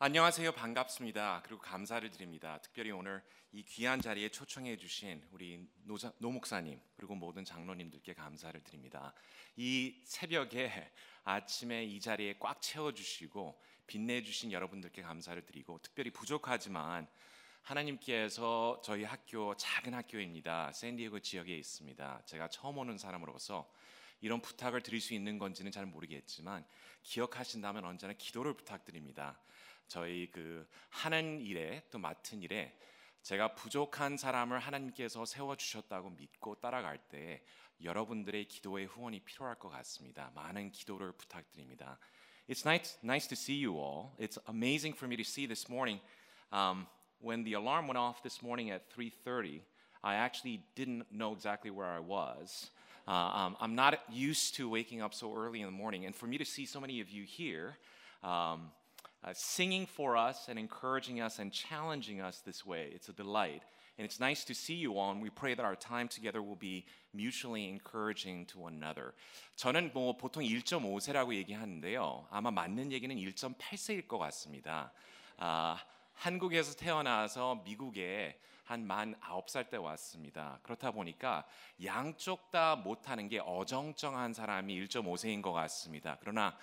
안녕하세요. 반갑습니다. 그리고 감사를 드립니다. 특별히 오늘 이 귀한 자리에 초청해 주신 우리 노자, 노 목사님 그리고 모든 장로님들께 감사를 드립니다. 이 새벽에 아침에 이 자리에 꽉 채워 주시고 빛내 주신 여러분들께 감사를 드리고 특별히 부족하지만 하나님께서 저희 학교 작은 학교입니다. 샌디에고 지역에 있습니다. 제가 처음 오는 사람으로서 이런 부탁을 드릴 수 있는 건지는 잘 모르겠지만 기억하신다면 언제나 기도를 부탁드립니다. 저희 그 하는 일에 또 맡은 일에 제가 부족한 사람을 하나님께서 세워 주셨다고 믿고 따라갈 때 여러분들의 기도의 후원이 필요할 것 같습니다. 많은 기도를 부탁드립니다. It's nice, nice to see you all. It's amazing for me to see this morning. Um, when the alarm went off this morning at 3:30, I actually didn't know exactly where I was. Uh, um, I'm not used to waking up so early in the morning, and for me to see so many of you here. Um, uh, singing for us and encouraging us and challenging us this way. It's a delight. And it's nice to see you all, and we pray that our time together will be mutually encouraging to one another. 저는 뭐 보통 1.5세라고 얘기하는데요. 아마 맞는 얘기는 1.8세일 것 같습니다. 아, 한국에서 태어나서 미국에 한만 아홉 살때 왔습니다. 그렇다 보니까 양쪽 다 못하는 게 어정쩡한 사람이 1.5세인 것 같습니다. 그러나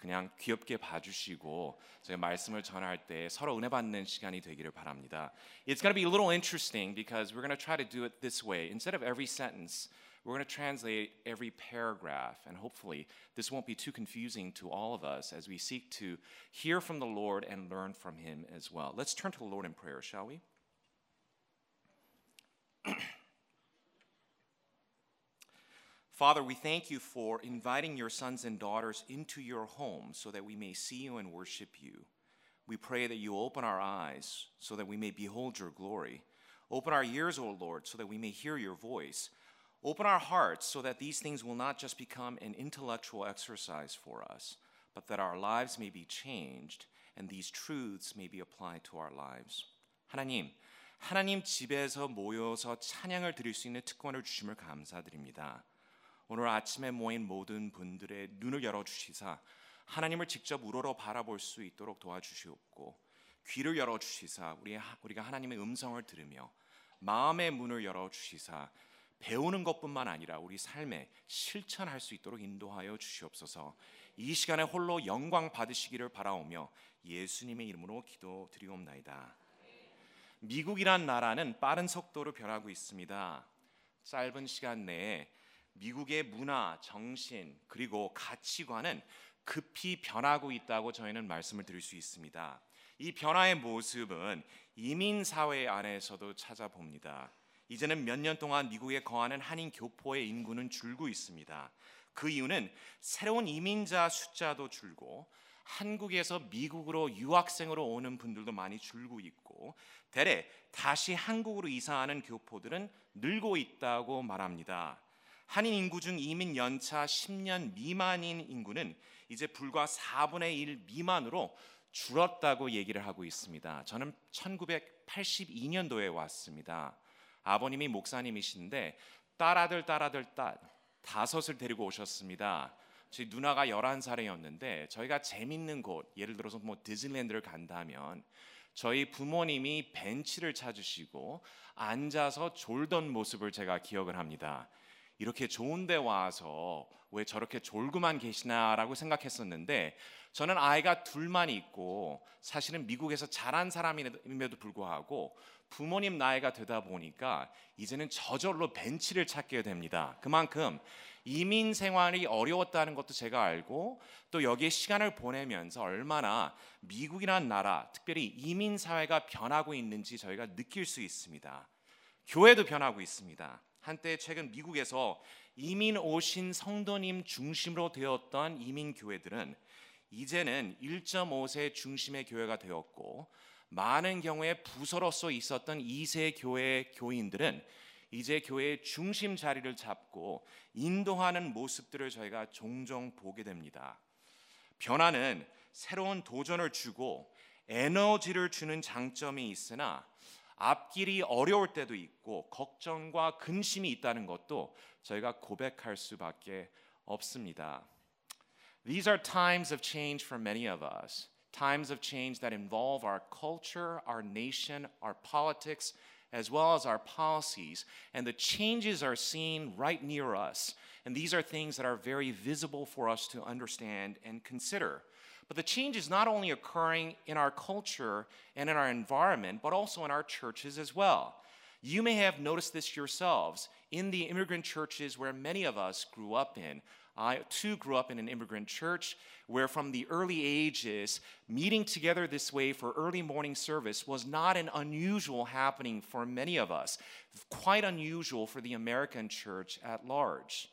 그냥 귀엽게 봐주시고 제가 말씀을 전할 때 서로 은혜 받는 시간이 되기를 바랍니다. It's going to be a little interesting because we're going to try to do it this way. Instead of every sentence, we're going to translate every paragraph, and hopefully this won't be too confusing to all of us as we seek to hear from the Lord and learn from Him as well. Let's turn to the Lord in prayer, shall we? Father, we thank you for inviting your sons and daughters into your home so that we may see you and worship you. We pray that you open our eyes so that we may behold your glory. Open our ears, O Lord, so that we may hear your voice. Open our hearts so that these things will not just become an intellectual exercise for us, but that our lives may be changed and these truths may be applied to our lives. 하나님, 하나님 집에서 모여서 찬양을 드릴 수 있는 특권을 주심을 감사드립니다. 오늘 아침에 모인 모든 분들의 눈을 열어 주시사 하나님을 직접 우러러 바라볼 수 있도록 도와주시옵고 귀를 열어 주시사 우리 우리가 하나님의 음성을 들으며 마음의 문을 열어 주시사 배우는 것뿐만 아니라 우리 삶에 실천할 수 있도록 인도하여 주시옵소서. 이 시간에 홀로 영광 받으시기를 바라오며 예수님의 이름으로 기도드리옵나이다. 미국이란 나라는 빠른 속도로 변하고 있습니다. 짧은 시간 내에 미국의 문화, 정신, 그리고 가치관은 급히 변하고 있다고 저희는 말씀을 드릴 수 있습니다. 이 변화의 모습은 이민 사회 안에서도 찾아봅니다. 이제는 몇 년 동안 미국에 거하는 한인 교포의 인구는 줄고 있습니다. 그 이유는 새로운 이민자 숫자도 줄고 한국에서 미국으로 유학생으로 오는 분들도 많이 줄고 있고 대래 다시 한국으로 이사하는 교포들은 늘고 있다고 말합니다. 한인 인구 중 이민 연차 10년 미만인 인구는 이제 불과 4분의 1 미만으로 줄었다고 얘기를 하고 있습니다. 저는 1982년도에 왔습니다. 아버님이 목사님이신데 딸아들 딸아들 딸 다섯을 데리고 오셨습니다. 저희 누나가 11살이었는데 저희가 재밌는 곳 예를 들어서 뭐 디즈니랜드를 간다면 저희 부모님이 벤치를 찾으시고 앉아서 졸던 모습을 제가 기억을 합니다. 이렇게 좋은 데 와서 왜 저렇게 졸고만 계시나라고 생각했었는데 저는 아이가 둘만 있고 사실은 미국에서 자란 사람임에도 불구하고 부모님 나이가 되다 보니까 이제는 저절로 벤치를 찾게 됩니다. 그만큼 이민 생활이 어려웠다는 것도 제가 알고 또 여기에 시간을 보내면서 얼마나 미국이라는 나라, 특별히 이민 사회가 변하고 있는지 저희가 느낄 수 있습니다. 교회도 변하고 있습니다. 한때 최근 미국에서 이민 오신 성도님 중심으로 되었던 이민 교회들은 이제는 1.5세 중심의 교회가 되었고 많은 경우에 부서로서 있었던 2세 교회 교인들은 이제 교회의 중심 자리를 잡고 인도하는 모습들을 저희가 종종 보게 됩니다. 변화는 새로운 도전을 주고 에너지를 주는 장점이 있으나 앞길이 어려울 때도 있고 걱정과 근심이 있다는 것도 저희가 고백할 수밖에 없습니다. These are times of change for many of us. times of change that involve our culture, our nation, our politics, as well as our policies. And the changes are seen right near us. And these are things that are very visible for us to understand and consider. But the change is not only occurring in our culture and in our environment, but also in our churches as well. You may have noticed this yourselves in the immigrant churches where many of us grew up in. I too grew up in an immigrant church where, from the early ages, meeting together this way for early morning service was not an unusual happening for many of us, quite unusual for the American church at large.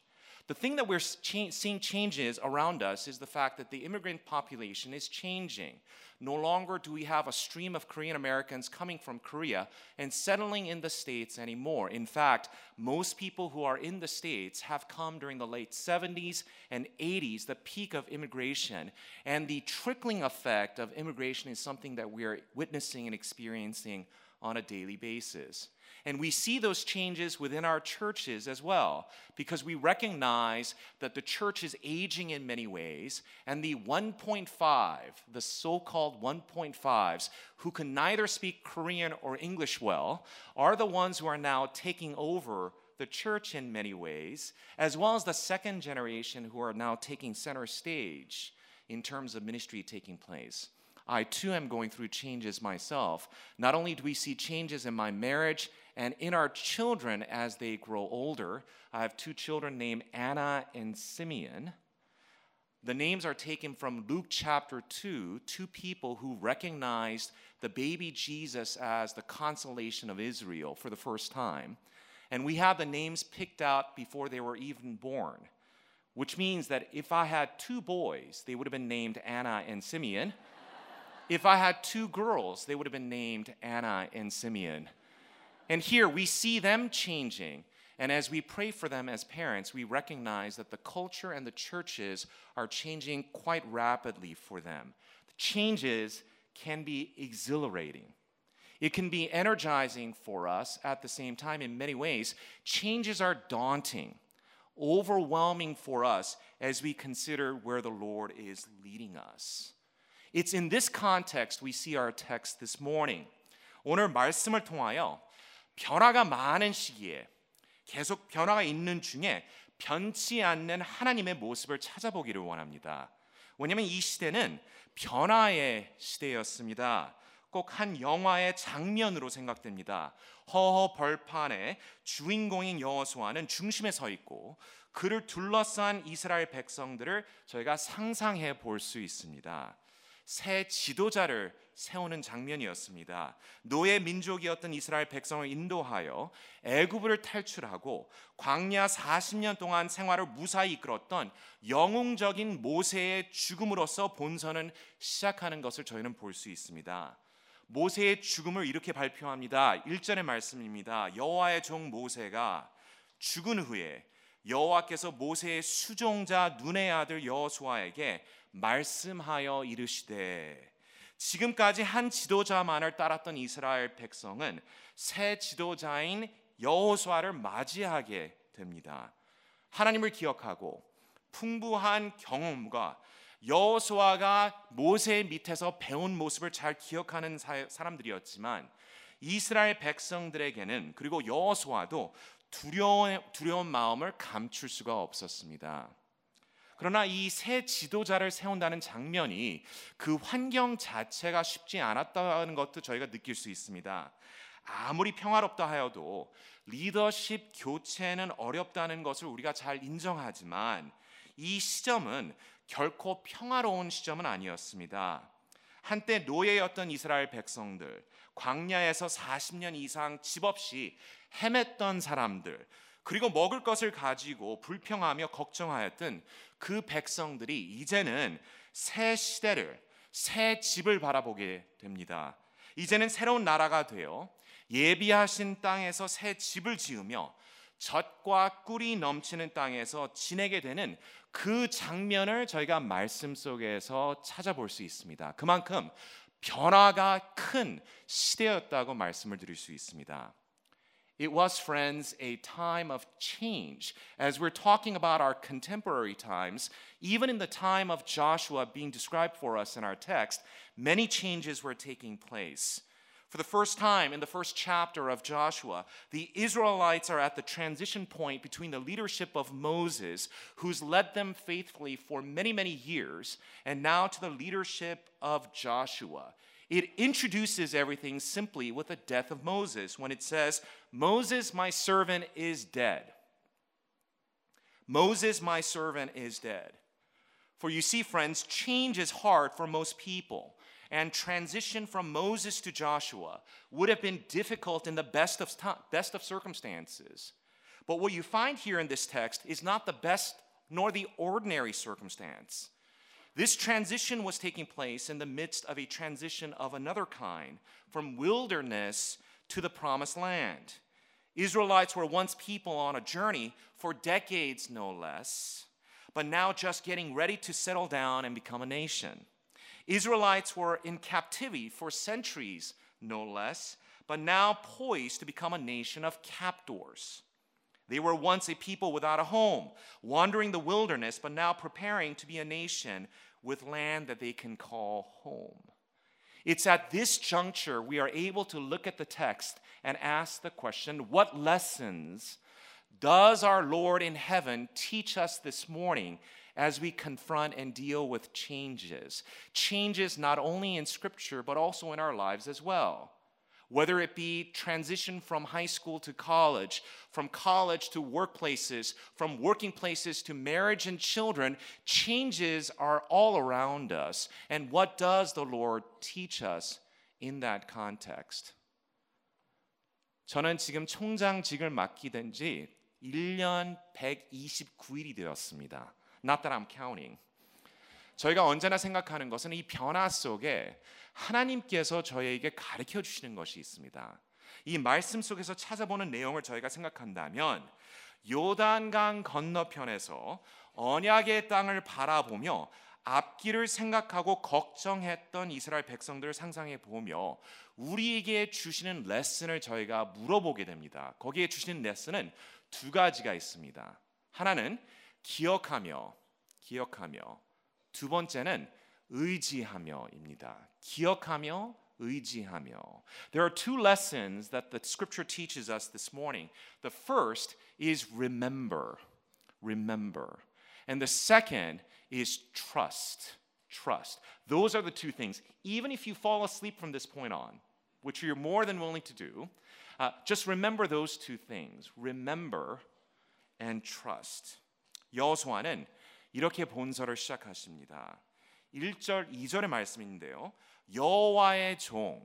The thing that we're cha- seeing changes around us is the fact that the immigrant population is changing. No longer do we have a stream of Korean Americans coming from Korea and settling in the States anymore. In fact, most people who are in the States have come during the late 70s and 80s, the peak of immigration. And the trickling effect of immigration is something that we are witnessing and experiencing on a daily basis. And we see those changes within our churches as well, because we recognize that the church is aging in many ways, and the 1.5, the so called 1.5s, who can neither speak Korean or English well, are the ones who are now taking over the church in many ways, as well as the second generation who are now taking center stage in terms of ministry taking place. I too am going through changes myself. Not only do we see changes in my marriage and in our children as they grow older, I have two children named Anna and Simeon. The names are taken from Luke chapter 2, two people who recognized the baby Jesus as the consolation of Israel for the first time. And we have the names picked out before they were even born, which means that if I had two boys, they would have been named Anna and Simeon. If I had two girls, they would have been named Anna and Simeon. And here we see them changing. And as we pray for them as parents, we recognize that the culture and the churches are changing quite rapidly for them. The changes can be exhilarating. It can be energizing for us at the same time in many ways. Changes are daunting, overwhelming for us as we consider where the Lord is leading us. It's in this context we see our text this morning. 오늘 말씀을 통하여 변화가 많은 시기에 계속 변화가 있는 중에 변치 않는 하나님의 모습을 찾아보기를 원합니다. 왜냐하면 이 시대는 변화의 시대였습니다. 꼭 한 영화의 장면으로 생각됩니다. 허허 벌판의 주인공인 여호수아는 중심에 서 있고 그를 둘러싼 이스라엘 백성들을 저희가 상상해 볼 수 있습니다. 새 지도자를 세우는 장면이었습니다. 노예 민족이었던 이스라엘 백성을 인도하여 애굽을 탈출하고 광야 40년 동안 생활을 무사히 이끌었던 영웅적인 모세의 죽음으로써 본선은 시작하는 것을 저희는 볼 수 있습니다. 모세의 죽음을 이렇게 발표합니다. 1절의 말씀입니다. 여호와의 종 모세가 죽은 후에 여호와께서 모세의 수종자 눈의 아들 여호수아에게 말씀하여 이르시되 지금까지 한 지도자만을 따랐던 이스라엘 백성은 새 지도자인 여호수아를 맞이하게 됩니다. 하나님을 기억하고 풍부한 경험과 여호수아가 모세 밑에서 배운 모습을 잘 기억하는 사람들이었지만 이스라엘 백성들에게는 그리고 여호수아도 두려운, 두려운 마음을 감출 수가 없었습니다. 그러나 이 새 지도자를 세운다는 장면이 그 환경 자체가 쉽지 않았다는 것도 저희가 느낄 수 있습니다. 아무리 평화롭다 하여도 리더십 교체는 어렵다는 것을 우리가 잘 인정하지만 이 시점은 결코 평화로운 시점은 아니었습니다. 한때 노예였던 이스라엘 백성들, 광야에서 40년 이상 집 없이 헤맸던 사람들, 그리고 먹을 것을 가지고 불평하며 걱정하였던 그 백성들이 이제는 새 시대를 새 집을 바라보게 됩니다. 이제는 새로운 나라가 되어 예비하신 땅에서 새 집을 지으며 젖과 꿀이 넘치는 땅에서 지내게 되는 그 장면을 저희가 말씀 속에서 찾아볼 수 있습니다. 그만큼 변화가 큰 시대였다고 말씀을 드릴 수 있습니다. It was, friends, a time of change. As we're talking about our contemporary times, even in the time of Joshua being described for us in our text, many changes were taking place. For the first time in the first chapter of Joshua, the Israelites are at the transition point between the leadership of Moses, who's led them faithfully for many, many years, and now to the leadership of Joshua. It introduces everything simply with the death of Moses when it says, Moses, my servant, is dead. Moses, my servant, is dead. For you see, friends, change is hard for most people. And transition from Moses to Joshua would have been difficult in the best of, best of circumstances. But what you find here in this text is not the best nor the ordinary circumstance. This transition was taking place in the midst of a transition of another kind from wilderness to the promised land. Israelites were once people on a journey for decades, no less, but now just getting ready to settle down and become a nation. Israelites were in captivity for centuries, no less, but now poised to become a nation of captors. They were once a people without a home, wandering the wilderness, but now preparing to be a nation with land that they can call home. It's at this juncture we are able to look at the text and ask the question what lessons does our Lord in heaven teach us this morning as we confront and deal with changes? Changes not only in Scripture, but also in our lives as well whether it be transition from high school to college, from college to workplaces, from working places to marriage and children, changes are all around us. And what does the Lord teach us in that context? 저는 지금 총장직을 맡게 지 1년 129일이 되었습니다. Not that I'm counting. 저희가 언제나 생각하는 것은 이 변화 속에 하나님께서 저희에게 가르쳐 주시는 것이 있습니다. 이 말씀 속에서 찾아보는 내용을 저희가 생각한다면 요단강 건너편에서 언약의 땅을 바라보며 앞길을 생각하고 걱정했던 이스라엘 백성들을 상상해 보며 우리에게 주시는 레슨을 저희가 물어보게 됩니다. 거기에 주시는 레슨은 두 가지가 있습니다. 하나는 기억하며 기억하며 두 번째는 의지하며입니다. 기억하며 의지하며. There are two lessons that the scripture teaches us this morning. The first is remember. Remember. And the second is trust. Trust. Those are the two things. Even if you fall asleep from this point on, which you're more than willing to do, uh, just remember those two things. Remember and trust. 여호수아는 이렇게 본서를 시작하십니다. 1절, 2절의 말씀인데요. 여호와의 종,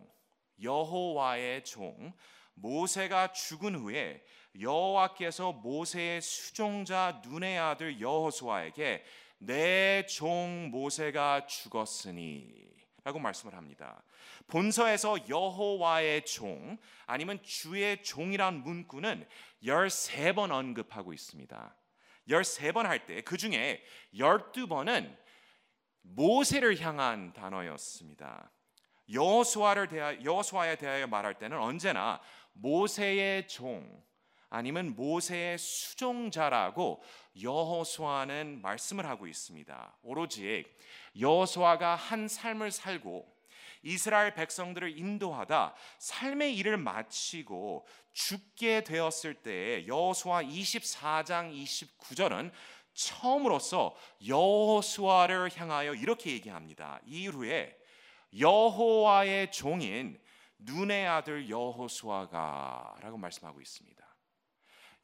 여호와의 종 모세가 죽은 후에 여호와께서 모세의 수종자 눈의 아들 여호수아에게 내 종 모세가 죽었으니 라고 말씀을 합니다. 본서에서 여호와의 종 아니면 주의 종이란 문구는 13번 언급하고 있습니다. 13번 할 때 그 중에 12번은 모세를 향한 단어였습니다. 여호수아를 대하 여호수아에 대하여 말할 때는 언제나 모세의 종 아니면 모세의 수종자라고 여호수아는 말씀을 하고 있습니다. 오로지 여호수아가 한 삶을 살고 이스라엘 백성들을 인도하다 삶의 일을 마치고 죽게 되었을 때 여호수아 24장 29절은 처음으로서 여호수아를 향하여 이렇게 얘기합니다. 이후에 여호와의 종인 눈의 아들 여호수아가라고 말씀하고 있습니다.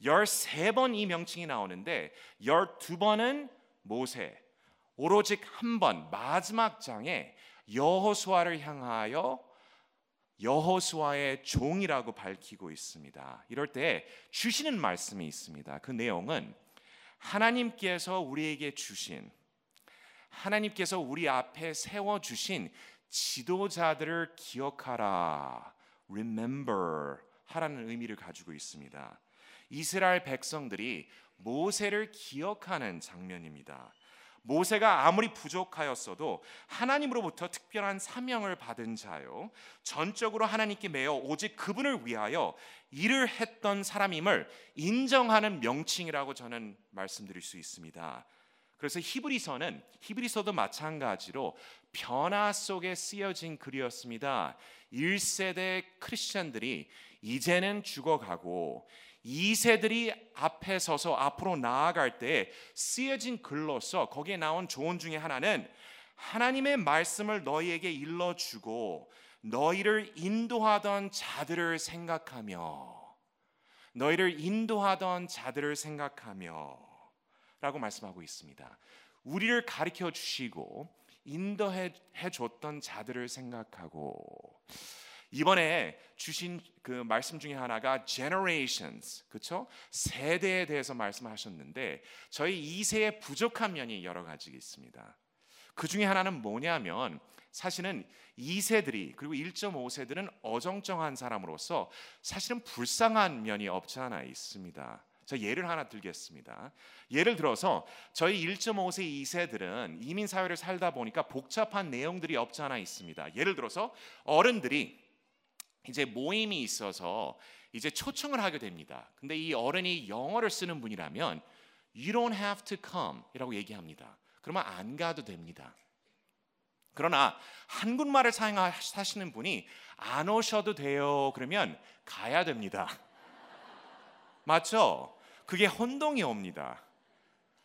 13번 이 명칭이 나오는데 12번은 모세 오로지 한 번 마지막 장에 여호수아를 향하여 여호수아의 종이라고 밝히고 있습니다. 이럴 때 주시는 말씀이 있습니다. 그 내용은 하나님께서 우리에게 주신 하나님께서 우리 앞에 세워 주신 지도자들을 기억하라. remember 하라는 의미를 가지고 있습니다. 이스라엘 백성들이 모세를 기억하는 장면입니다. 모세가 아무리 부족하였어도 하나님으로부터 특별한 사명을 받은 자요. 전적으로 하나님께 매여 오직 그분을 위하여 일을 했던 사람임을 인정하는 명칭이라고 저는 말씀드릴 수 있습니다. 그래서 히브리서는 히브리서도 마찬가지로 변화 속에 쓰여진 글이었습니다. 1세대 크리스천들이 이제는 죽어가고 2세들이 앞에 서서 앞으로 나아갈 때 쓰여진 글로서 거기에 나온 조언 중에 하나는 하나님의 말씀을 너희에게 일러주고 너희를 인도하던 자들을 생각하며 너희를 인도하던 자들을 생각하며 라고 말씀하고 있습니다. 우리를 가르쳐 주시고 인도해 줬던 자들을 생각하고 이번에 주신 그 말씀 중에 하나가 generations 그렇죠? 세대에 대해서 말씀하셨는데 저희 2세의 부족한 면이 여러 가지 있습니다. 그 중에 하나는 뭐냐면 사실은 2세들이 그리고 1.5세들은 어정쩡한 사람으로서 사실은 불쌍한 면이 없지 않아 있습니다. 저 예를 하나 들겠습니다. 예를 들어서 저희 1.5세 2세들은 이민 사회를 살다 보니까 복잡한 내용들이 없지 않아 있습니다. 예를 들어서 어른들이 이제 모임이 있어서 이제 초청을 하게 됩니다. 근데 이 어른이 영어를 쓰는 분이라면 you don't have to come이라고 얘기합니다. 그러면 안 가도 됩니다. 그러나 한국말을 사용하시는 분이 안 오셔도 돼요. 그러면 가야 됩니다. 맞죠? 그게 혼동이 옵니다.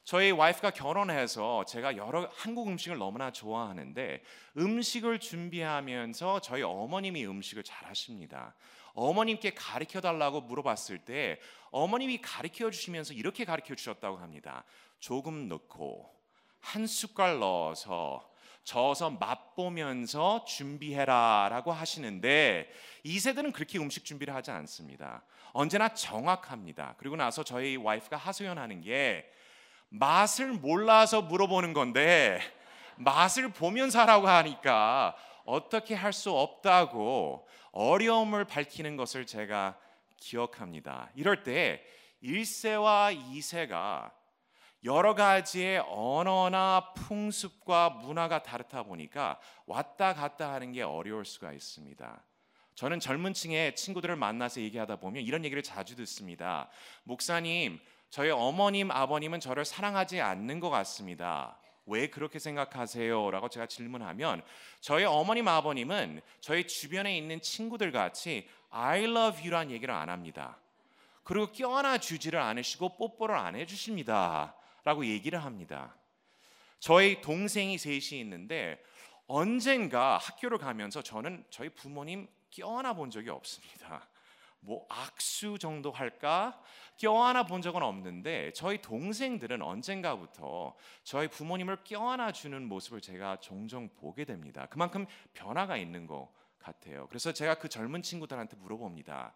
저희 와이프가 결혼해서 제가 여러 한국 음식을 너무나 좋아하는데 음식을 준비하면서 저희 어머님이 음식을 잘 하십니다. 어머님께 가르쳐 달라고 물어봤을 때 어머님이 가르쳐 주시면서 이렇게 가르쳐 주셨다고 합니다. 조금 넣고 한 숟갈 넣어서 저어서 맛보면서 준비해라 라고 하시는데 이 세대는 그렇게 음식 준비를 하지 않습니다. 언제나 정확합니다. 그리고 나서 저희 와이프가 하소연하는 게 맛을 몰라서 물어보는 건데 맛을 보면서 하라고 하니까 어떻게 할 수 없다고 어려움을 밝히는 것을 제가 기억합니다. 이럴 때 1세와 2세가 여러 가지의 언어나 풍습과 문화가 다르다 보니까 왔다 갔다 하는 게 어려울 수가 있습니다. 저는 젊은 층의 친구들을 만나서 얘기하다 보면 이런 얘기를 자주 듣습니다. 목사님, 저희 어머님, 아버님은 저를 사랑하지 않는 것 같습니다. 왜 그렇게 생각하세요? 라고 제가 질문하면 저희 어머님, 아버님은 저희 주변에 있는 친구들 같이 I love you란 얘기를 안 합니다. 그리고 껴안아 주지를 않으시고 뽀뽀를 안 해주십니다. 라고 얘기를 합니다. 저희 동생이 셋이 있는데 언젠가 학교를 가면서 저는 저희 부모님 껴안아 본 적이 없습니다. 뭐 악수 정도 할까? 껴안아 본 적은 없는데 저희 동생들은 언젠가부터 저희 부모님을 껴안아 주는 모습을 제가 종종 보게 됩니다. 그만큼 변화가 있는 것 같아요. 그래서 제가 그 젊은 친구들한테 물어봅니다.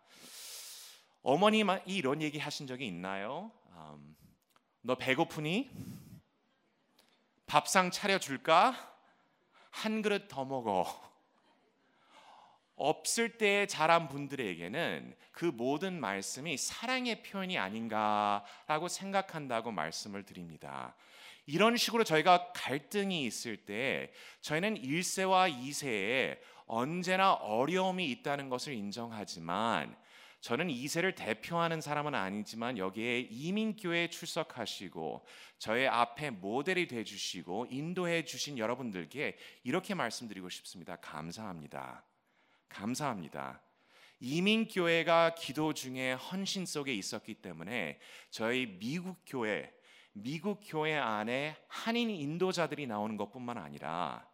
어머님이 이런 얘기 하신 적이 있나요? 음, 너 배고프니? 밥상 차려 줄까? 한 그릇 더 먹어. 없을 때 자란 분들에게는 그 모든 말씀이 사랑의 표현이 아닌가라고 생각한다고 말씀을 드립니다. 이런 식으로 저희가 갈등이 있을 때 저희는 1세와 2세에 언제나 어려움이 있다는 것을 인정하지만 저는 2세를 대표하는 사람은 아니지만 여기에 이민교회에 출석하시고 저의 앞에 모델이 돼 주시고 인도해 주신 여러분들께 이렇게 말씀드리고 싶습니다. 감사합니다. 감사합니다. 이민교회가 기도 중에 헌신 속에 있었기 때문에 저희 미국 교회, 미국 교회 안에 한인 인도자들이 나오는 것뿐만 아니라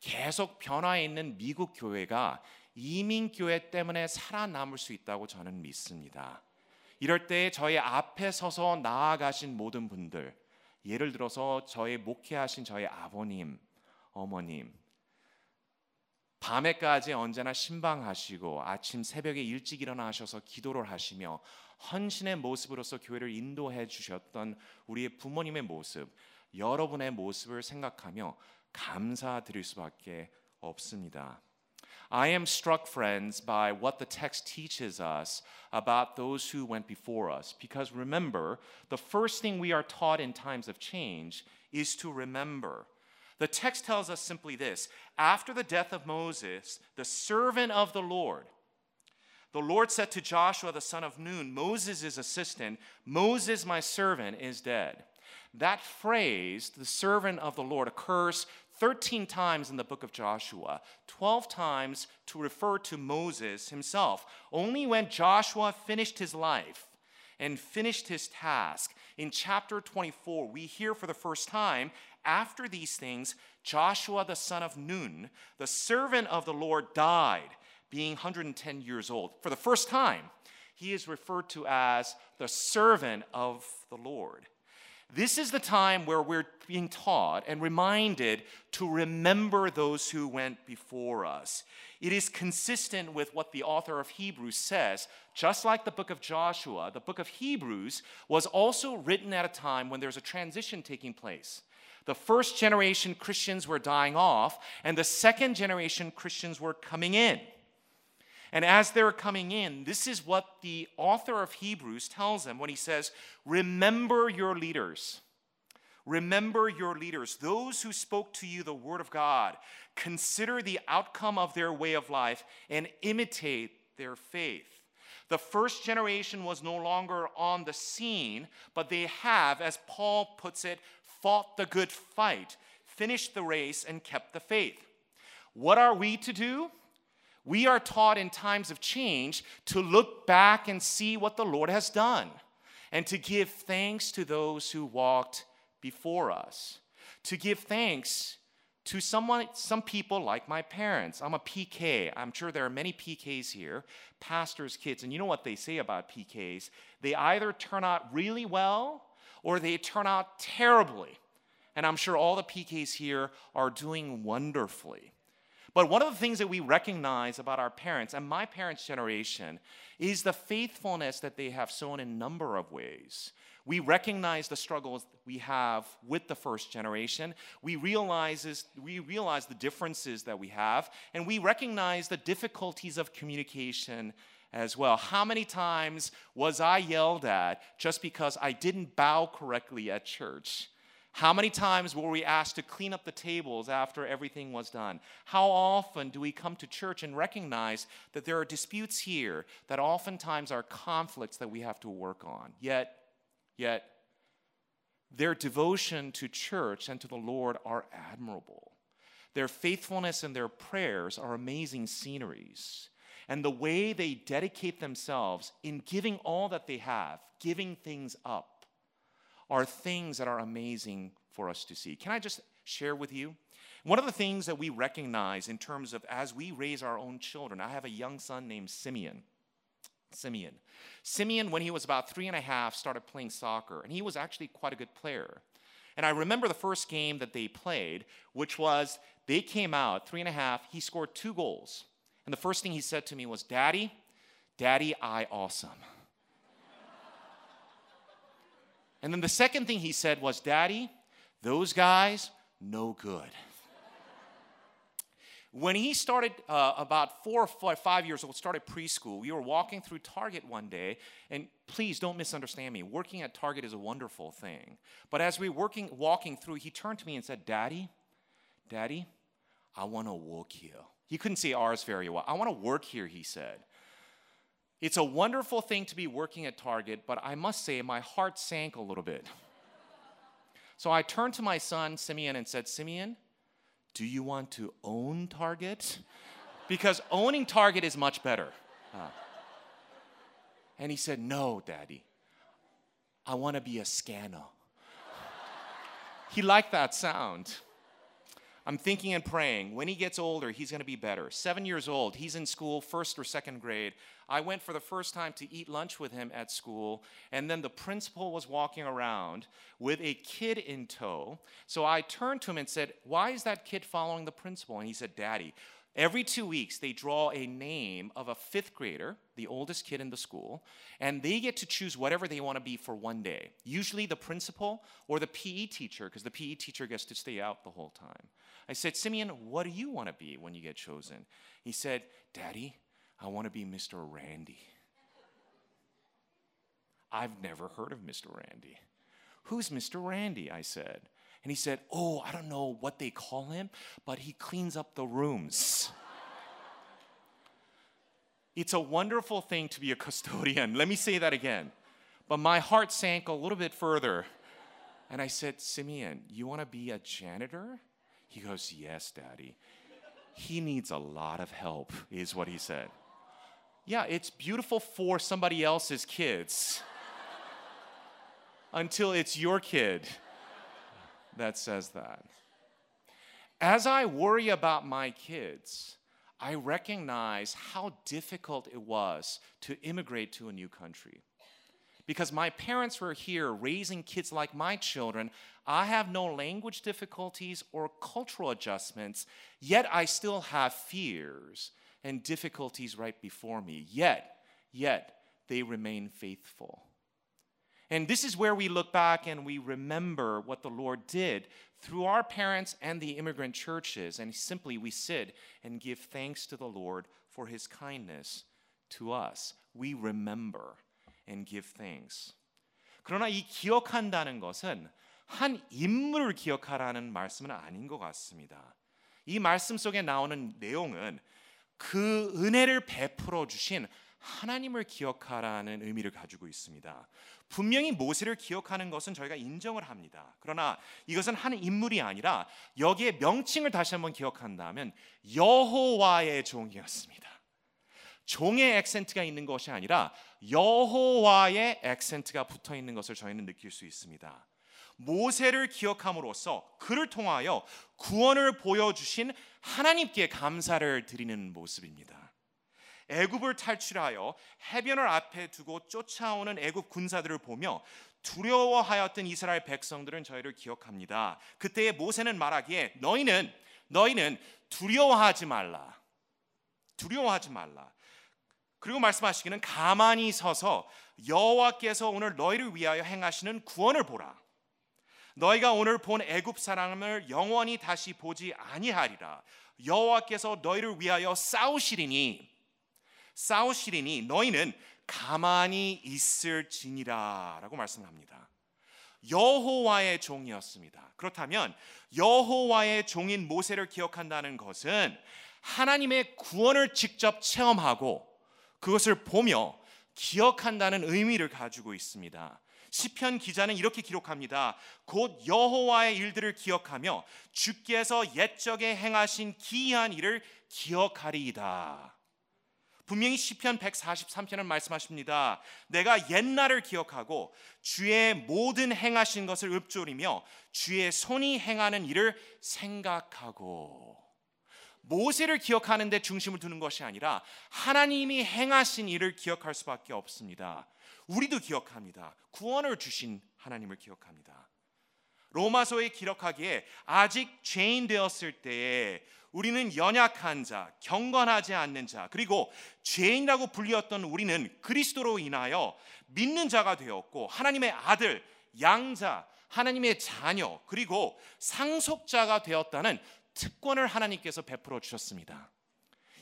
계속 변화해 있는 미국 교회가 이민 교회 때문에 살아남을 수 있다고 저는 믿습니다. 이럴 때 저희 앞에 서서 나아가신 모든 분들, 예를 들어서 저희 목회하신 저희 아버님, 어머님, 밤에까지 언제나 신방하시고 아침 새벽에 일찍 일어나셔서 기도를 하시며 헌신의 모습으로서 교회를 인도해 주셨던 우리의 부모님의 모습, 여러분의 모습을 생각하며 감사드릴 수밖에 없습니다. I am struck, friends, by what the text teaches us about those who went before us. Because remember, the first thing we are taught in times of change is to remember. The text tells us simply this After the death of Moses, the servant of the Lord, the Lord said to Joshua the son of Nun, Moses' assistant, Moses, my servant, is dead. That phrase, the servant of the Lord, occurs 13 times in the book of Joshua, 12 times to refer to Moses himself. Only when Joshua finished his life and finished his task, in chapter 24, we hear for the first time after these things, Joshua the son of Nun, the servant of the Lord, died, being 110 years old. For the first time, he is referred to as the servant of the Lord. This is the time where we're being taught and reminded to remember those who went before us. It is consistent with what the author of Hebrews says. Just like the book of Joshua, the book of Hebrews was also written at a time when there's a transition taking place. The first generation Christians were dying off, and the second generation Christians were coming in. And as they're coming in, this is what the author of Hebrews tells them when he says, Remember your leaders. Remember your leaders, those who spoke to you the word of God. Consider the outcome of their way of life and imitate their faith. The first generation was no longer on the scene, but they have, as Paul puts it, fought the good fight, finished the race, and kept the faith. What are we to do? We are taught in times of change to look back and see what the Lord has done and to give thanks to those who walked before us. To give thanks to someone, some people like my parents. I'm a PK. I'm sure there are many PKs here, pastors' kids. And you know what they say about PKs? They either turn out really well or they turn out terribly. And I'm sure all the PKs here are doing wonderfully. But one of the things that we recognize about our parents and my parents' generation is the faithfulness that they have shown in a number of ways. We recognize the struggles we have with the first generation. We realize, we realize the differences that we have, and we recognize the difficulties of communication as well. How many times was I yelled at just because I didn't bow correctly at church? How many times were we asked to clean up the tables after everything was done? How often do we come to church and recognize that there are disputes here that oftentimes are conflicts that we have to work on? Yet, yet, their devotion to church and to the Lord are admirable. Their faithfulness and their prayers are amazing sceneries. And the way they dedicate themselves in giving all that they have, giving things up, are things that are amazing for us to see. Can I just share with you? One of the things that we recognize in terms of as we raise our own children, I have a young son named Simeon. Simeon. Simeon, when he was about three and a half, started playing soccer, and he was actually quite a good player. And I remember the first game that they played, which was they came out three and a half, he scored two goals. And the first thing he said to me was, Daddy, Daddy, I awesome. And then the second thing he said was, Daddy, those guys, no good. when he started uh, about four or five years old, started preschool, we were walking through Target one day, and please don't misunderstand me. Working at Target is a wonderful thing. But as we were working, walking through, he turned to me and said, Daddy, Daddy, I want to walk here. He couldn't say ours very well. I want to work here, he said. It's a wonderful thing to be working at Target, but I must say my heart sank a little bit. so I turned to my son, Simeon, and said, Simeon, do you want to own Target? Because owning Target is much better. Uh, and he said, No, Daddy, I want to be a scanner. he liked that sound. I'm thinking and praying. When he gets older, he's going to be better. Seven years old, he's in school, first or second grade. I went for the first time to eat lunch with him at school, and then the principal was walking around with a kid in tow. So I turned to him and said, Why is that kid following the principal? And he said, Daddy, Every two weeks, they draw a name of a fifth grader, the oldest kid in the school, and they get to choose whatever they want to be for one day. Usually the principal or the PE teacher, because the PE teacher gets to stay out the whole time. I said, Simeon, what do you want to be when you get chosen? He said, Daddy, I want to be Mr. Randy. I've never heard of Mr. Randy. Who's Mr. Randy? I said. And he said, Oh, I don't know what they call him, but he cleans up the rooms. it's a wonderful thing to be a custodian. Let me say that again. But my heart sank a little bit further. And I said, Simeon, you want to be a janitor? He goes, Yes, daddy. He needs a lot of help, is what he said. Yeah, it's beautiful for somebody else's kids until it's your kid that says that. As I worry about my kids, I recognize how difficult it was to immigrate to a new country. Because my parents were here raising kids like my children, I have no language difficulties or cultural adjustments, yet I still have fears and difficulties right before me. Yet, yet, they remain faithful. And this is where we look back and we remember what the Lord did through our parents and the immigrant churches. And simply we sit and give thanks to the Lord for his kindness to us. We remember and give thanks. 그러나 이 기억한다는 것은 한 인물을 기억하라는 말씀은 아닌 것 같습니다. 이 말씀 속에 나오는 내용은 그 은혜를 베풀어 주신 하나님을 기억하라는 의미를 가지고 있습니다. 분명히 모세를 기억하는 것은 저희가 인정을 합니다. 그러나 이것은 한 인물이 아니라 여기에 명칭을 다시 한번 기억한다면 여호와의 종이었습니다. 종의 액센트가 있는 것이 아니라 여호와의 액센트가 붙어 있는 것을 저희는 느낄 수 있습니다. 모세를 기억함으로써 그를 통하여 구원을 보여주신 하나님께 감사를 드리는 모습입니다. 애굽을 탈출하여 해변을 앞에 두고 쫓아오는 애굽 군사들을 보며 두려워하였던 이스라엘 백성들은 저희를 기억합니다. 그때의 모세는 말하기에 너희는 너희는 두려워하지 말라. 두려워하지 말라. 그리고 말씀하시기는 가만히 서서 여호와께서 오늘 너희를 위하여 행하시는 구원을 보라. 너희가 오늘 본 애굽 사람을 영원히 다시 보지 아니하리라. 여호와께서 너희를 위하여 싸우시리니 싸우시리니 너희는 가만히 있을지니라라고 말씀합니다. 여호와의 종이었습니다. 그렇다면 여호와의 종인 모세를 기억한다는 것은 하나님의 구원을 직접 체험하고 그것을 보며 기억한다는 의미를 가지고 있습니다. 시편 기자는 이렇게 기록합니다. 곧 여호와의 일들을 기억하며 주께서 옛적에 행하신 기이한 일을 기억하리이다. 분명히 시편 143편은 말씀하십니다. 내가 옛날을 기억하고 주의 모든 행하신 것을 읊조리며 주의 손이 행하는 일을 생각하고 모세를 기억하는데 중심을 두는 것이 아니라 하나님이 행하신 일을 기억할 수밖에 없습니다. 우리도 기억합니다. 구원을 주신 하나님을 기억합니다. 로마서에 기록하기에 아직 죄인 되었을 때에 우리는 연약한 자, 경건하지 않는 자, 그리고 죄인이라고 불리었던 우리는 그리스도로 인하여 믿는 자가 되었고 하나님의 아들, 양자, 하나님의 자녀, 그리고 상속자가 되었다는 특권을 하나님께서 베풀어 주셨습니다.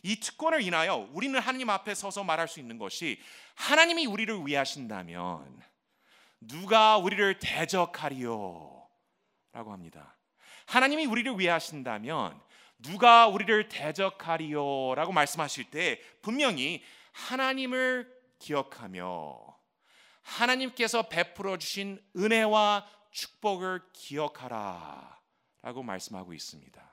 이 특권을 인하여 우리는 하나님 앞에 서서 말할 수 있는 것이 하나님이 우리를 위하신다면 누가 우리를 대적하리요? 라고 합니다. 하나님이 우리를 위하신다면 누가 우리를 대적하리요? 라고 말씀하실 때 분명히 하나님을 기억하며 하나님께서 베풀어 주신 은혜와 축복을 기억하라 라고 말씀하고 있습니다.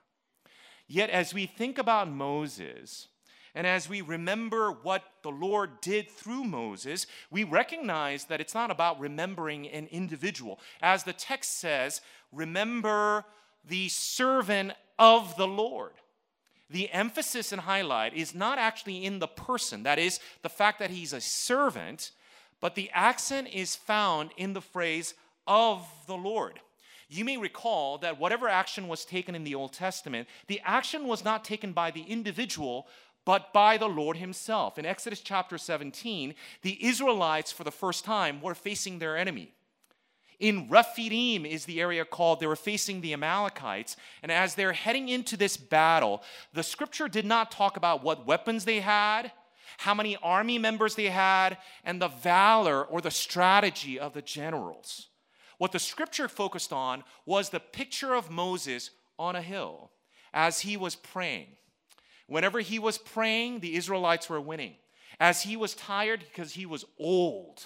Yet, as we think about Moses, and as we remember what the Lord did through Moses, we recognize that it's not about remembering an individual. As the text says, remember the servant of the Lord. The emphasis and highlight is not actually in the person, that is, the fact that he's a servant, but the accent is found in the phrase of the Lord. You may recall that whatever action was taken in the Old Testament, the action was not taken by the individual, but by the Lord Himself. In Exodus chapter 17, the Israelites, for the first time, were facing their enemy. In Rephidim is the area called, they were facing the Amalekites. And as they're heading into this battle, the scripture did not talk about what weapons they had, how many army members they had, and the valor or the strategy of the generals. What the scripture focused on was the picture of Moses on a hill as he was praying. Whenever he was praying, the Israelites were winning. As he was tired because he was old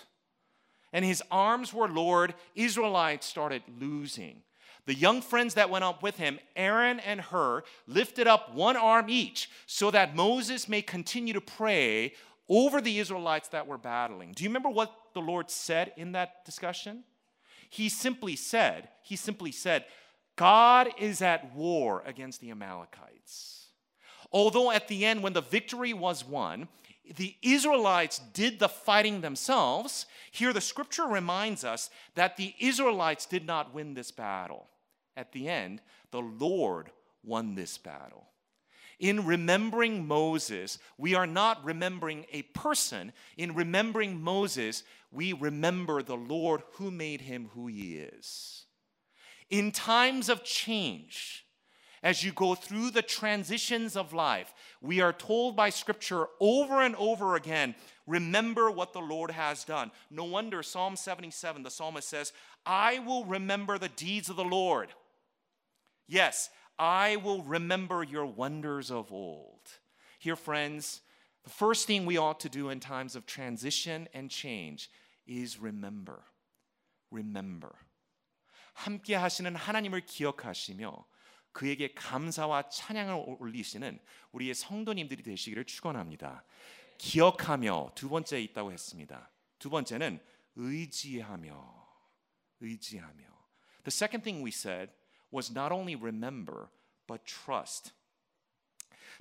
and his arms were lowered, Israelites started losing. The young friends that went up with him, Aaron and Hur, lifted up one arm each so that Moses may continue to pray over the Israelites that were battling. Do you remember what the Lord said in that discussion? He simply said, he simply said, God is at war against the Amalekites. Although at the end, when the victory was won, the Israelites did the fighting themselves, here the scripture reminds us that the Israelites did not win this battle. At the end, the Lord won this battle. In remembering Moses, we are not remembering a person. In remembering Moses, we remember the Lord who made him who he is. In times of change, as you go through the transitions of life, we are told by Scripture over and over again remember what the Lord has done. No wonder Psalm 77, the psalmist says, I will remember the deeds of the Lord. Yes, I will remember your wonders of old. Here, friends, the first thing we ought to do in times of transition and change is remember. Remember. 함께 하시는 하나님을 기억하시며 그에게 감사와 찬양을 올리시는 우리의 성도님들이 되시기를 축원합니다. 기억하며 두 번째 있다고 했습니다. 두 번째는 의지하며 의지하며. The second thing we said was not only remember but trust.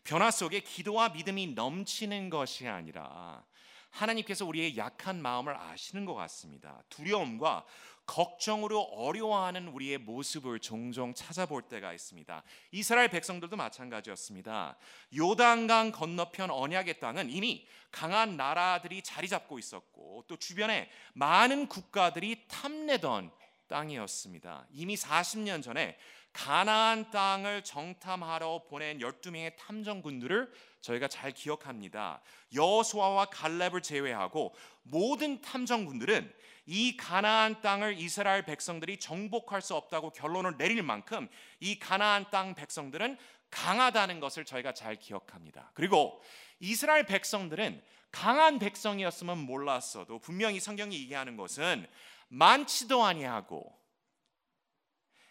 변화 속에 기도와 믿음이 넘치는 것이 아니라 하나님께서 우리의 약한 마음을 아시는 것 같습니다. 두려움과 걱정으로 어려워하는 우리의 모습을 종종 찾아볼 때가 있습니다. 이스라엘 백성들도 마찬가지였습니다. 요단강 건너편 언약의 땅은 이미 강한 나라들이 자리 잡고 있었고 또 주변에 많은 국가들이 탐내던 땅이었습니다. 이미 40년 전에 가나안 땅을 정탐하러 보낸 12명의 탐정군들을 저희가 잘 기억합니다. 여호수아와 갈렙을 제외하고 모든 탐정군들은 이 가나안 땅을 이스라엘 백성들이 정복할 수 없다고 결론을 내릴 만큼 이 가나안 땅 백성들은 강하다는 것을 저희가 잘 기억합니다. 그리고 이스라엘 백성들은 강한 백성이었으면 몰랐어도 분명히 성경이 얘기하는 것은 많지도 아니하고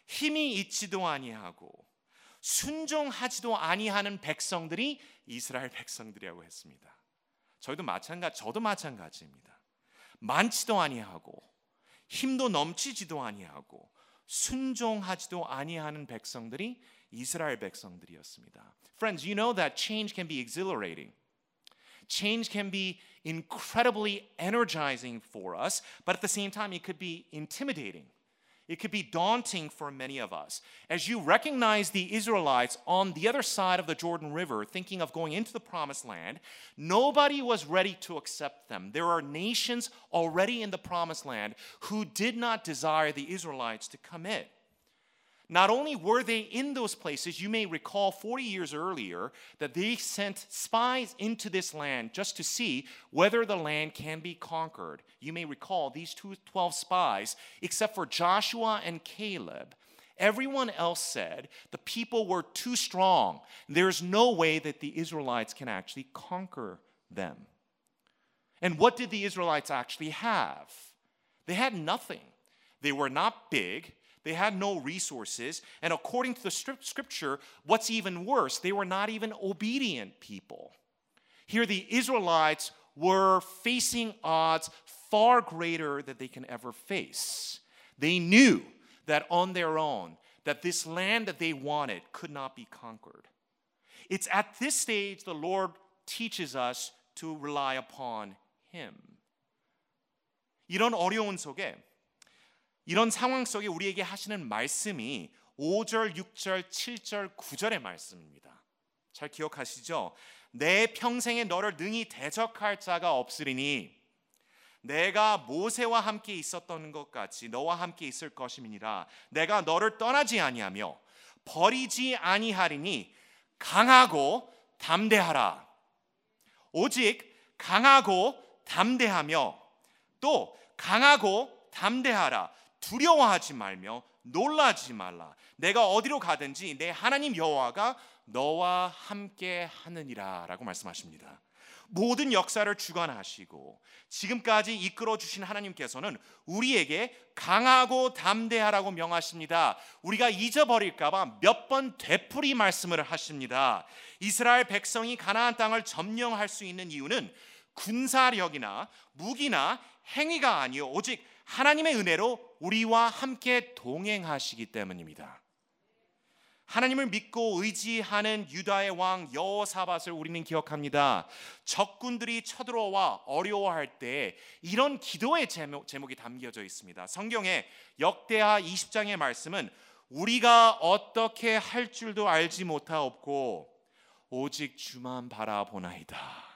힘이 있지도 아니하고 순종하지도 아니하는 백성들이 이스라엘 백성들이라고 했습니다. 저희도 마찬가지, 저도 마찬가지입니다. 많지도 아니하고 힘도 넘치지도 아니하고 순종하지도 아니하는 백성들이 이스라엘 백성들이었습니다. Friends, you know that change can be exhilarating. Change can be incredibly energizing for us, but at the same time, it could be intimidating. It could be daunting for many of us. As you recognize the Israelites on the other side of the Jordan River, thinking of going into the promised land, nobody was ready to accept them. There are nations already in the promised land who did not desire the Israelites to come in. Not only were they in those places, you may recall 40 years earlier that they sent spies into this land just to see whether the land can be conquered. You may recall these two 12 spies, except for Joshua and Caleb. Everyone else said the people were too strong. There's no way that the Israelites can actually conquer them. And what did the Israelites actually have? They had nothing. They were not big. They had no resources. And according to the scripture, what's even worse, they were not even obedient people. Here, the Israelites were facing odds far greater than they can ever face. They knew that on their own, that this land that they wanted could not be conquered. It's at this stage the Lord teaches us to rely upon Him. 이런 어려운 속에 이런 상황 속에 우리에게 하시는 말씀이 5절, 6절, 7절, 9절의 말씀입니다. 잘 기억하시죠? 내 평생에 너를 능히 대적할 자가 없으리니 내가 모세와 함께 있었던 것 같이 너와 함께 있을 것임이니라 내가 너를 떠나지 아니하며 버리지 아니하리니 강하고 담대하라 오직 강하고 담대하며 또 강하고 담대하라 두려워하지 말며 놀라지 말라. 내가 어디로 가든지 내 하나님 여호와가 너와 함께 하느니라라고 말씀하십니다. 모든 역사를 주관하시고 지금까지 이끌어 주신 하나님께서는 우리에게 강하고 담대하라고 명하십니다. 우리가 잊어버릴까봐 몇 번 되풀이 말씀을 하십니다. 이스라엘 백성이 가나안 땅을 점령할 수 있는 이유는 군사력이나 무기나 행위가 아니요 오직 하나님의 은혜로 우리와 함께 동행하시기 때문입니다. 하나님을 믿고 의지하는 유다의 왕 여호사밧을 우리는 기억합니다. 적군들이 쳐들어와 어려워할 때 이런 기도의 제목, 제목이 담겨져 있습니다. 성경에 역대하 20장의 말씀은 우리가 어떻게 할 줄도 알지 못하옵고 오직 주만 바라보나이다.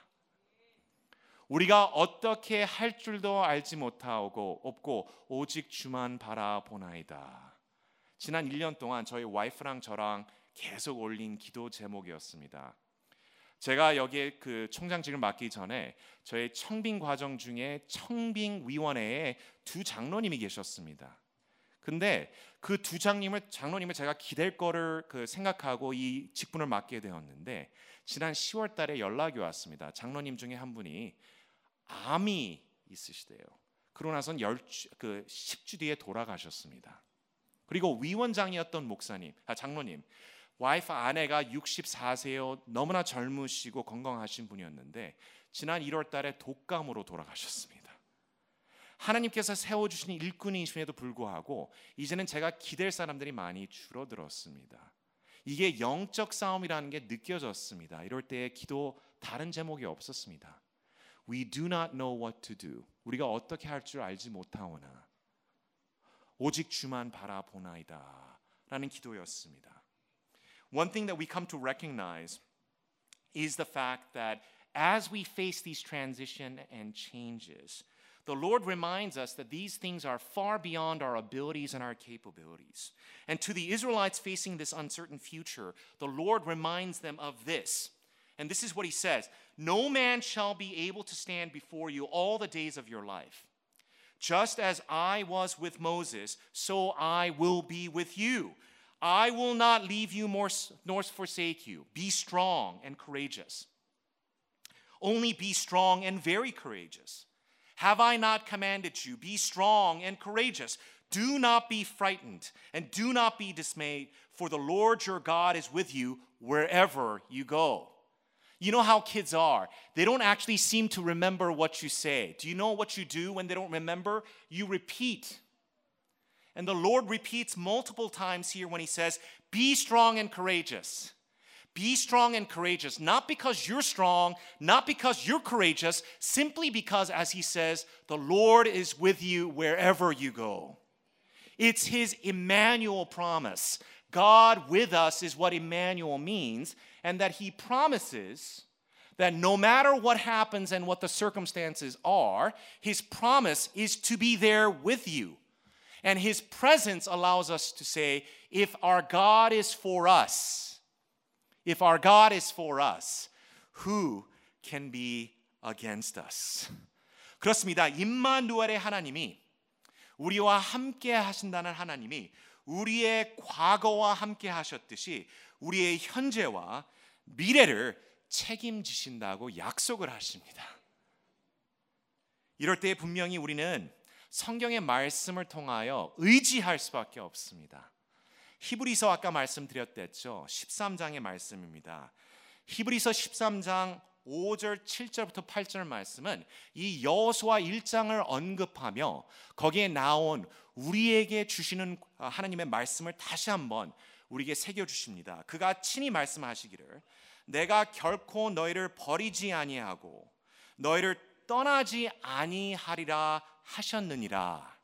우리가 어떻게 할 줄도 알지 못하고 없고 오직 주만 바라보나이다. 지난 1년 동안 저희 와이프랑 저랑 계속 올린 기도 제목이었습니다. 제가 여기에 그 총장직을 맡기 전에 저희 청빙 과정 중에 청빙 위원회에 두 장로님이 계셨습니다. 근데 그 두 장님을 장로님을 제가 기댈 거를 그 생각하고 이 직분을 맡게 되었는데 지난 10월 달에 연락이 왔습니다. 장로님 중에 한 분이 암이 있으시대요. 그러고 나선 그 10주 뒤에 돌아가셨습니다. 그리고 위원장이었던 목사님, 아, 장로님, 와이프 아내가 64세요. 너무나 젊으시고 건강하신 분이었는데 지난 1월 달에 독감으로 돌아가셨습니다. 하나님께서 세워주신 일꾼이심에도 불구하고 이제는 제가 기댈 사람들이 많이 줄어들었습니다. 이게 영적 싸움이라는 게 느껴졌습니다. 이럴 때 기도 다른 제목이 없었습니다. We do not know what to do. 우리가 어떻게 할 줄 알지 못하오나 오직 주만 바라보나이다. 라는 기도였습니다. One thing that we come to recognize is the fact that as we face these transition and changes, the Lord reminds us that these things are far beyond our abilities and our capabilities. And to the Israelites facing this uncertain future, the Lord reminds them of this. and this is what he says No man shall be able to stand before you all the days of your life. Just as I was with Moses, so I will be with you. I will not leave you nor forsake you. Be strong and courageous. Only be strong and very courageous. Have I not commanded you? Be strong and courageous. Do not be frightened and do not be dismayed, for the Lord your God is with you wherever you go. You know how kids are. They don't actually seem to remember what you say. Do you know what you do when they don't remember? You repeat. And the Lord repeats multiple times here when He says, Be strong and courageous. Be strong and courageous, not because you're strong, not because you're courageous, simply because, as He says, the Lord is with you wherever you go. It's His Emmanuel promise. God with us is what Emmanuel means and that he promises that no matter what happens and what the circumstances are, his promise is to be there with you. And his presence allows us to say, if our God is for us, if our God is for us, who can be against us? 그렇습니다. 임마누엘의 하나님이 우리와 함께 하신다는 하나님이 우리의 과거와 함께 하셨듯이 우리의 현재와 미래를 책임지신다고 약속을 하십니다. 이럴 때 분명히 우리는 성경의 말씀을 통하여 의지할 수밖에 없습니다. 히브리서 아까 말씀드렸댔죠. 13장의 말씀입니다. 히브리서 13장 5절, 7절부터 8절 말씀은 이 여호수아 1장을 언급하며 거기에 나온 우리에게 주시는 하나님의 말씀을 다시 한번 우리에게 새겨 주십니다. 그가 친히 말씀하시기를 내가 결코 너희를 버리지 아니하고 너희를 떠나지 아니하리라 하셨느니라.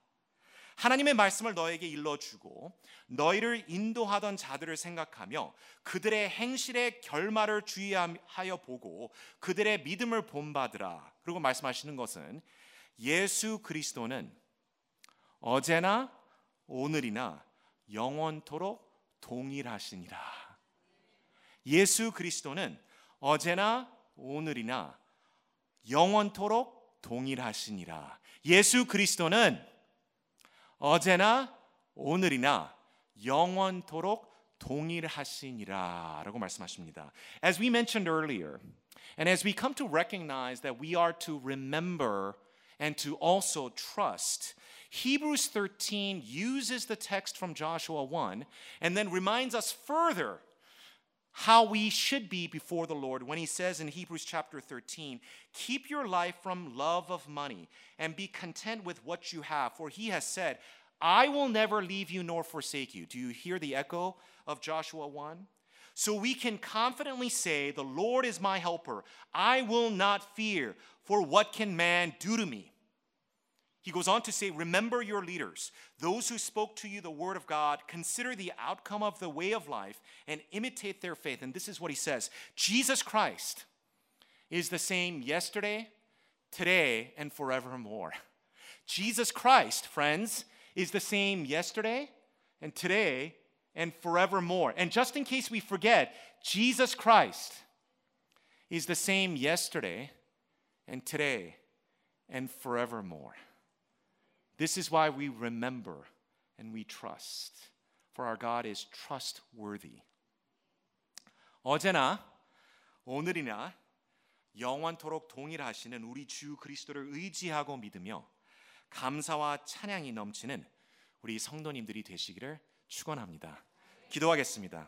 하나님의 말씀을 너에게 일러주고 너희를 인도하던 자들을 생각하며 그들의 행실의 결말을 주의하여 보고 그들의 믿음을 본받으라. 그리고 말씀하시는 것은 예수 그리스도는 어제나 오늘이나 영원토록 동일하시니라. 예수 그리스도는 어제나 오늘이나 영원토록 동일하시니라. 예수 그리스도는 어제나 오늘이나 영원토록 동일하시니라라고 말씀하십니다. As we mentioned earlier, and as we come to recognize that we are to remember and to also trust, Hebrews 13 uses the text from Joshua 1 and then reminds us further how we should be before the Lord when he says in Hebrews chapter 13, Keep your life from love of money and be content with what you have, for he has said, I will never leave you nor forsake you. Do you hear the echo of Joshua 1? So we can confidently say, The Lord is my helper. I will not fear, for what can man do to me? He goes on to say, Remember your leaders, those who spoke to you the word of God, consider the outcome of the way of life, and imitate their faith. And this is what he says Jesus Christ is the same yesterday, today, and forevermore. Jesus Christ, friends, is the same yesterday, and today, and forevermore. And just in case we forget, Jesus Christ is the same yesterday, and today, and forevermore. This is why we remember and we trust. For our God is trustworthy. 어제나 오늘이나 영원토록 동일하시는 우리 주 그리스도를 의지하고 믿으며 감사와 찬양이 넘치는 우리 성도님들이 되시기를 축원합니다. 기도하겠습니다.